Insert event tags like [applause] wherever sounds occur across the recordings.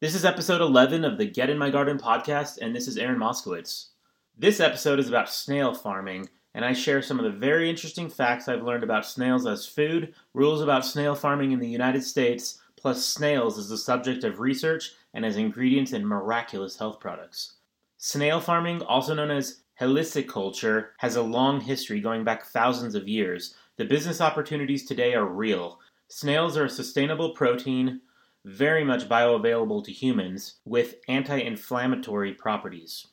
This is episode 11 of the Get in My Garden podcast, and this is Aaron Moskowitz. This episode is about snail farming, and I share some of the very interesting facts I've learned about snails as food, rules about snail farming in the United States, plus snails as the subject of research and as ingredients in miraculous health products. Snail farming, also known as heliciculture, has a long history going back thousands of years. The business opportunities today are real. Snails are a sustainable protein, very much bioavailable to humans, with anti inflammatory properties.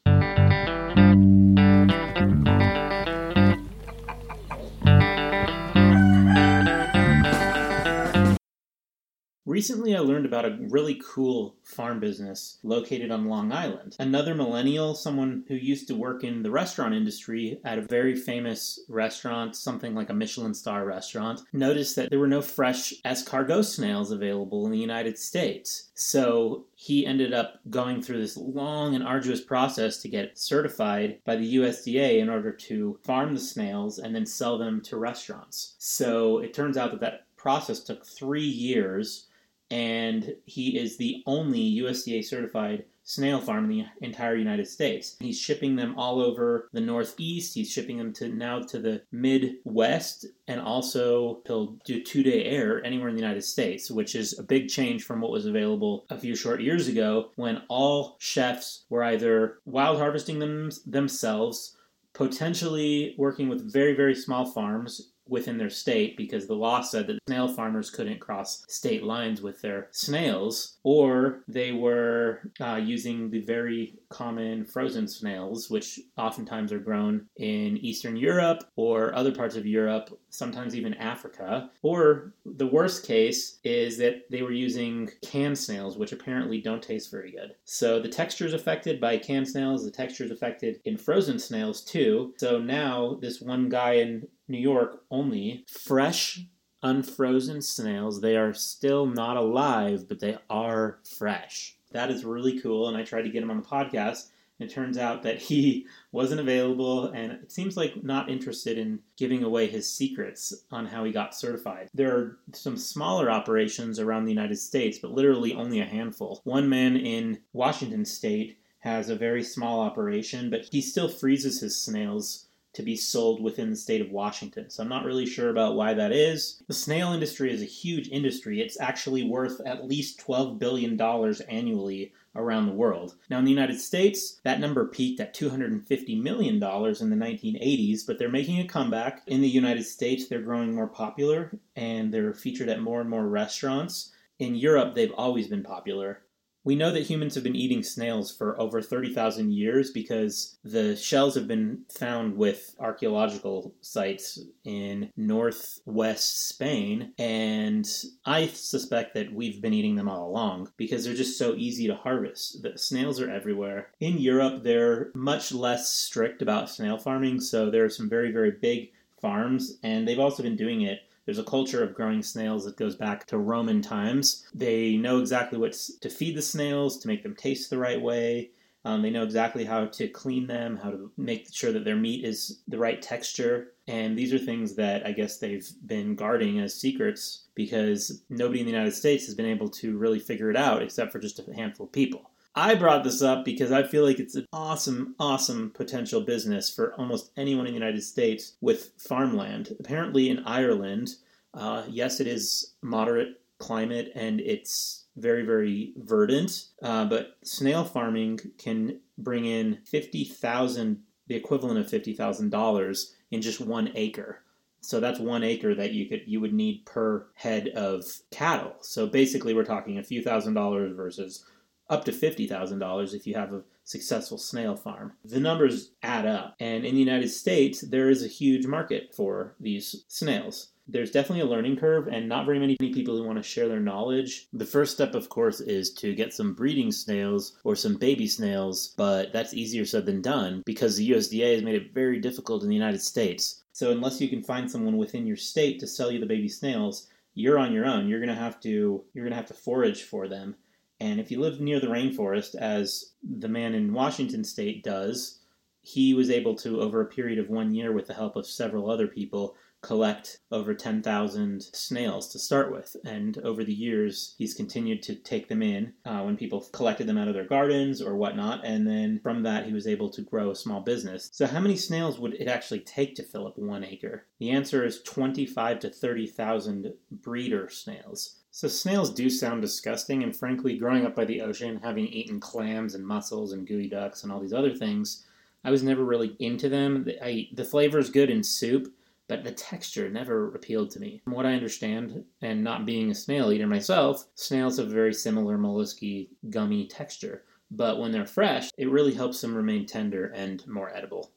Recently, I learned about a really cool farm business located on Long Island. Another millennial, someone who used to work in the restaurant industry at a very famous restaurant, something like a Michelin star restaurant, noticed that there were no fresh escargot snails available in the United States. So he ended up going through this long and arduous process to get certified by the USDA in order to farm the snails and then sell them to restaurants. So it turns out that that process took three years and he is the only USDA certified snail farm in the entire United States. He's shipping them all over the Northeast. He's shipping them to now to the Midwest, and also he'll do two day air anywhere in the United States, which is a big change from what was available a few short years ago when all chefs were either wild harvesting them themselves, potentially working with very very small farms within their state because the law said that snail farmers couldn't cross state lines with their snails, or they were uh, using the very common frozen snails, which oftentimes are grown in Eastern Europe or other parts of Europe, sometimes even Africa. Or the worst case is that they were using canned snails, which apparently don't taste very good. So the texture is affected by canned snails, the texture is affected in frozen snails too. So now this one guy in New York only fresh unfrozen snails. They are still not alive, but they are fresh. That is really cool, and I tried to get him on the podcast. It turns out that he [laughs] wasn't available and it seems like not interested in giving away his secrets on how he got certified. There are some smaller operations around the United States, but literally only a handful. One man in Washington state has a very small operation, but he still freezes his snails to be sold within the state of Washington. So I'm not really sure about why that is. The snail industry is a huge industry. It's actually worth at least $12 billion annually around the world. Now, in the United States, that number peaked at $250 million in the 1980s, but they're making a comeback. In the United States, they're growing more popular and they're featured at more and more restaurants. In Europe, they've always been popular. We know that humans have been eating snails for over 30,000 years because the shells have been found with archaeological sites in northwest Spain, and I suspect that we've been eating them all along because they're just so easy to harvest. The snails are everywhere. In Europe, they're much less strict about snail farming, so there are some very, very big farms, and they've also been doing it there's a culture of growing snails that goes back to Roman times. They know exactly what to feed the snails to make them taste the right way. Um, they know exactly how to clean them, how to make sure that their meat is the right texture. And these are things that I guess they've been guarding as secrets because nobody in the United States has been able to really figure it out except for just a handful of people. I brought this up because I feel like it's an awesome, awesome potential business for almost anyone in the United States with farmland. Apparently, in Ireland, uh, yes, it is moderate climate and it's very, very verdant, uh, but snail farming can bring in 50,000, the equivalent of $50,000 in just one acre. So that's one acre that you could you would need per head of cattle. So basically, we're talking a few thousand dollars versus up to $50,000 if you have a successful snail farm. The numbers add up. And in the United States, there is a huge market for these snails. There's definitely a learning curve, and not very many people who want to share their knowledge. The first step, of course, is to get some breeding snails or some baby snails, but that's easier said than done because the USDA has made it very difficult in the United States. So, unless you can find someone within your state to sell you the baby snails, you're on your own. You're gonna have to you're gonna have to forage for them and if you live near the rainforest, as the man in Washington state does, he was able to, over a period of one year, with the help of several other people, collect over 10,000 snails to start with. And over the years, he's continued to take them in uh, when people collected them out of their gardens or whatnot. And then from that, he was able to grow a small business. So, how many snails would it actually take to fill up one acre? The answer is 25 to 30,000 breeder snails. So snails do sound disgusting, and frankly, growing up by the ocean, having eaten clams and mussels and geoducks and all these other things, I was never really into them. I, the flavor is good in soup, but the texture never appealed to me. From what I understand, and not being a snail eater myself, snails have a very similar mollusky, gummy texture. But when they're fresh, it really helps them remain tender and more edible.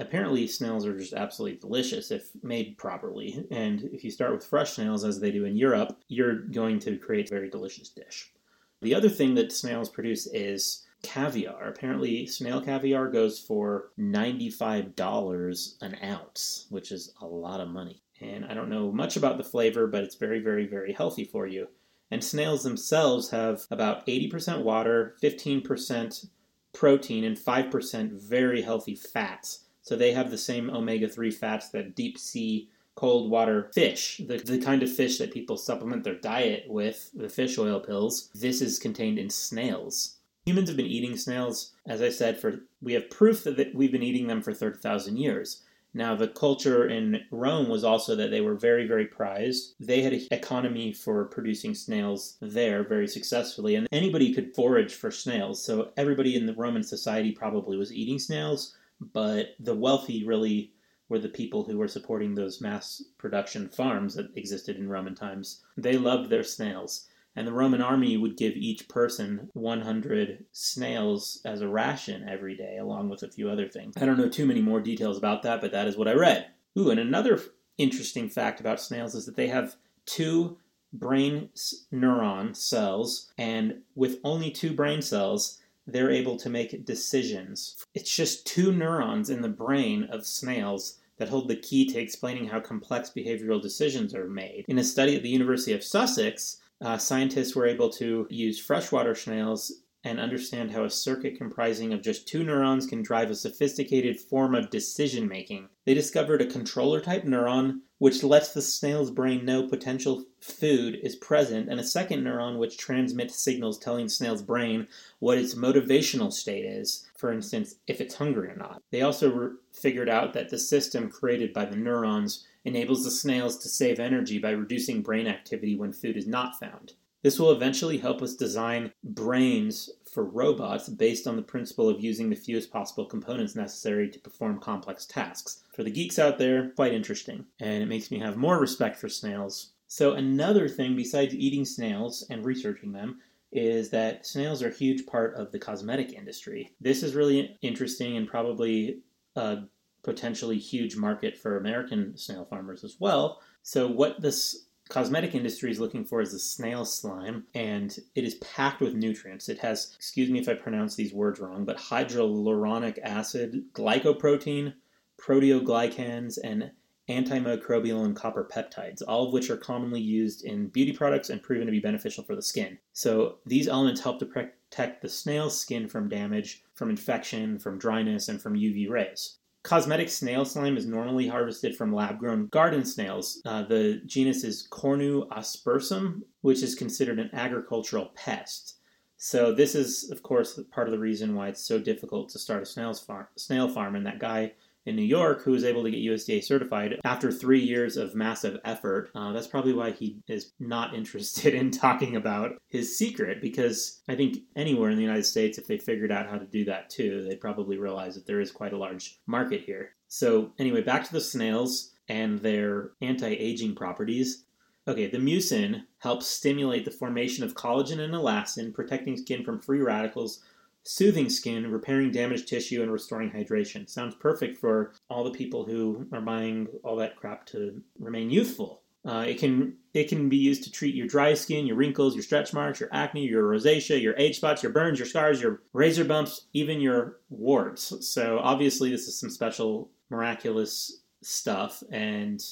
Apparently, snails are just absolutely delicious if made properly. And if you start with fresh snails, as they do in Europe, you're going to create a very delicious dish. The other thing that snails produce is caviar. Apparently, snail caviar goes for $95 an ounce, which is a lot of money. And I don't know much about the flavor, but it's very, very, very healthy for you. And snails themselves have about 80% water, 15% protein, and 5% very healthy fats. So they have the same omega 3 fats that deep sea cold water fish, the, the kind of fish that people supplement their diet with, the fish oil pills, this is contained in snails. Humans have been eating snails, as I said, for we have proof that we've been eating them for 30,000 years. Now, the culture in Rome was also that they were very, very prized. They had an economy for producing snails there very successfully, and anybody could forage for snails. So, everybody in the Roman society probably was eating snails, but the wealthy really were the people who were supporting those mass production farms that existed in Roman times. They loved their snails and the Roman army would give each person 100 snails as a ration every day, along with a few other things. I don't know too many more details about that, but that is what I read. Ooh, and another interesting fact about snails is that they have two brain neuron cells, and with only two brain cells, they're able to make decisions. It's just two neurons in the brain of snails that hold the key to explaining how complex behavioral decisions are made. In a study at the University of Sussex, uh, scientists were able to use freshwater snails and understand how a circuit comprising of just two neurons can drive a sophisticated form of decision making. They discovered a controller type neuron which lets the snail's brain know potential food is present, and a second neuron which transmits signals telling the snail's brain what its motivational state is, for instance, if it's hungry or not. They also re- figured out that the system created by the neurons enables the snails to save energy by reducing brain activity when food is not found. This will eventually help us design brains for robots based on the principle of using the fewest possible components necessary to perform complex tasks. For the geeks out there, quite interesting, and it makes me have more respect for snails. So, another thing besides eating snails and researching them is that snails are a huge part of the cosmetic industry. This is really interesting and probably a potentially huge market for American snail farmers as well. So, what this cosmetic industry is looking for is the snail slime, and it is packed with nutrients. It has, excuse me if I pronounce these words wrong, but hydroluronic acid, glycoprotein, proteoglycans, and antimicrobial and copper peptides, all of which are commonly used in beauty products and proven to be beneficial for the skin. So these elements help to protect the snail's skin from damage, from infection, from dryness, and from UV rays. Cosmetic snail slime is normally harvested from lab grown garden snails. Uh, the genus is Cornu aspersum, which is considered an agricultural pest. So, this is, of course, part of the reason why it's so difficult to start a snails farm, snail farm. And that guy in New York who was able to get USDA certified after three years of massive effort. Uh, that's probably why he is not [laughs] interested in talking about his secret because I think anywhere in the United States, if they figured out how to do that too, they'd probably realize that there is quite a large market here. So, anyway, back to the snails and their anti aging properties. Okay, the mucin helps stimulate the formation of collagen and elastin, protecting skin from free radicals soothing skin, repairing damaged tissue, and restoring hydration. Sounds perfect for all the people who are buying all that crap to remain youthful. Uh, it can it can be used to treat your dry skin, your wrinkles, your stretch marks, your acne, your rosacea, your age spots, your burns, your scars, your razor bumps, even your warts. So obviously, this is some special miraculous stuff, and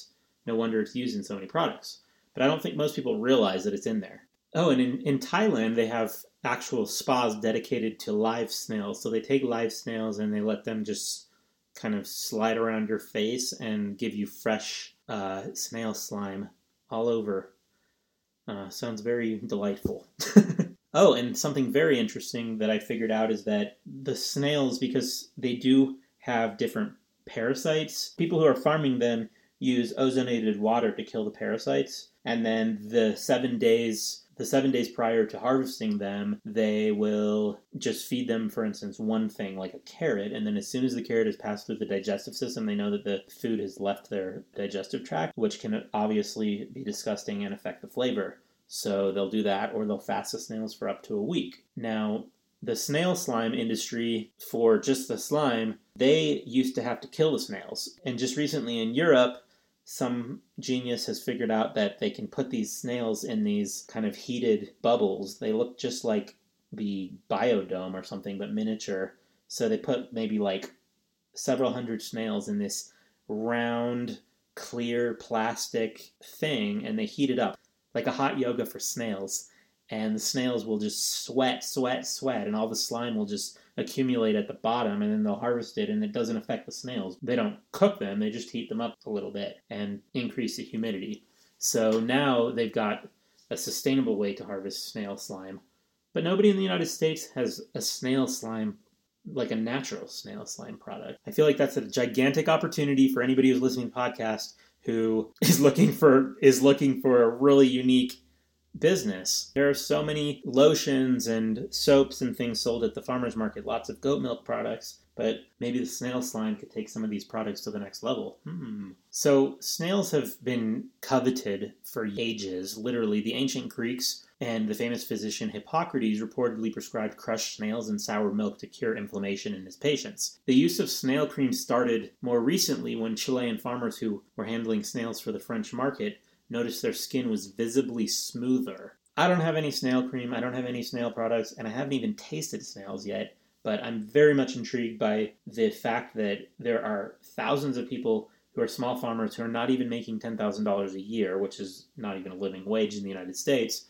no wonder it's used in so many products. But I don't think most people realize that it's in there. Oh, and in, in Thailand, they have actual spas dedicated to live snails. So they take live snails and they let them just kind of slide around your face and give you fresh uh, snail slime all over. Uh, sounds very delightful. [laughs] oh, and something very interesting that I figured out is that the snails, because they do have different parasites, people who are farming them use ozonated water to kill the parasites. And then the seven days the seven days prior to harvesting them, they will just feed them, for instance, one thing like a carrot. And then as soon as the carrot has passed through the digestive system, they know that the food has left their digestive tract, which can obviously be disgusting and affect the flavor. So they'll do that, or they'll fast the snails for up to a week. Now, the snail slime industry, for just the slime, they used to have to kill the snails. And just recently in Europe, some genius has figured out that they can put these snails in these kind of heated bubbles. They look just like the biodome or something, but miniature. So they put maybe like several hundred snails in this round, clear plastic thing and they heat it up like a hot yoga for snails. And the snails will just sweat, sweat, sweat, and all the slime will just accumulate at the bottom and then they'll harvest it and it doesn't affect the snails. They don't cook them, they just heat them up a little bit and increase the humidity. So now they've got a sustainable way to harvest snail slime. But nobody in the United States has a snail slime like a natural snail slime product. I feel like that's a gigantic opportunity for anybody who's listening to podcast who [laughs] is looking for is looking for a really unique business. There are so many lotions and soaps and things sold at the farmer's market, lots of goat milk products, but maybe the snail slime could take some of these products to the next level. Hmm. So, snails have been coveted for ages. Literally, the ancient Greeks and the famous physician Hippocrates reportedly prescribed crushed snails and sour milk to cure inflammation in his patients. The use of snail cream started more recently when Chilean farmers who were handling snails for the French market noticed their skin was visibly smoother. I don't have any snail cream, I don't have any snail products, and I haven't even tasted snails yet, but I'm very much intrigued by the fact that there are thousands of people who are small farmers who are not even making $10,000 a year, which is not even a living wage in the United States,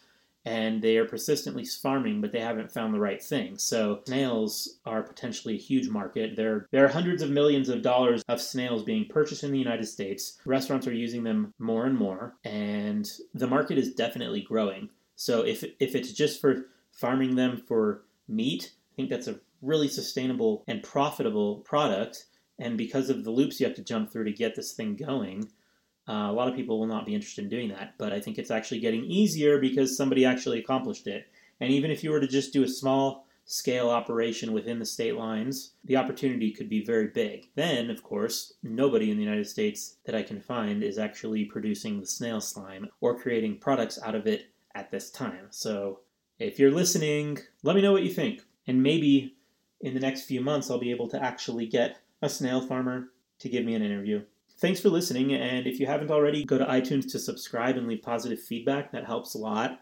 and they are persistently farming, but they haven't found the right thing. So snails are potentially a huge market. There, there are hundreds of millions of dollars of snails being purchased in the United States. Restaurants are using them more and more, and the market is definitely growing. So if if it's just for farming them for meat, I think that's a really sustainable and profitable product. And because of the loops you have to jump through to get this thing going, uh, a lot of people will not be interested in doing that, but I think it's actually getting easier because somebody actually accomplished it. And even if you were to just do a small scale operation within the state lines, the opportunity could be very big. Then, of course, nobody in the United States that I can find is actually producing the snail slime or creating products out of it at this time. So, if you're listening, let me know what you think. And maybe in the next few months, I'll be able to actually get a snail farmer to give me an interview. Thanks for listening, and if you haven't already, go to iTunes to subscribe and leave positive feedback. That helps a lot.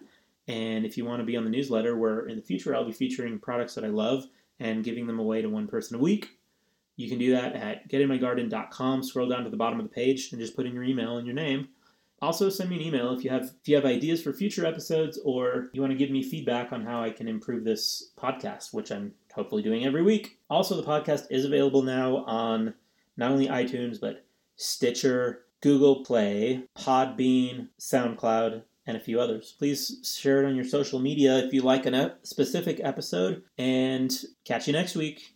And if you want to be on the newsletter, where in the future I'll be featuring products that I love and giving them away to one person a week, you can do that at getinmygarden.com. Scroll down to the bottom of the page and just put in your email and your name. Also, send me an email if you have if you have ideas for future episodes or you want to give me feedback on how I can improve this podcast, which I'm hopefully doing every week. Also, the podcast is available now on not only iTunes but Stitcher, Google Play, Podbean, SoundCloud, and a few others. Please share it on your social media if you like a specific episode, and catch you next week.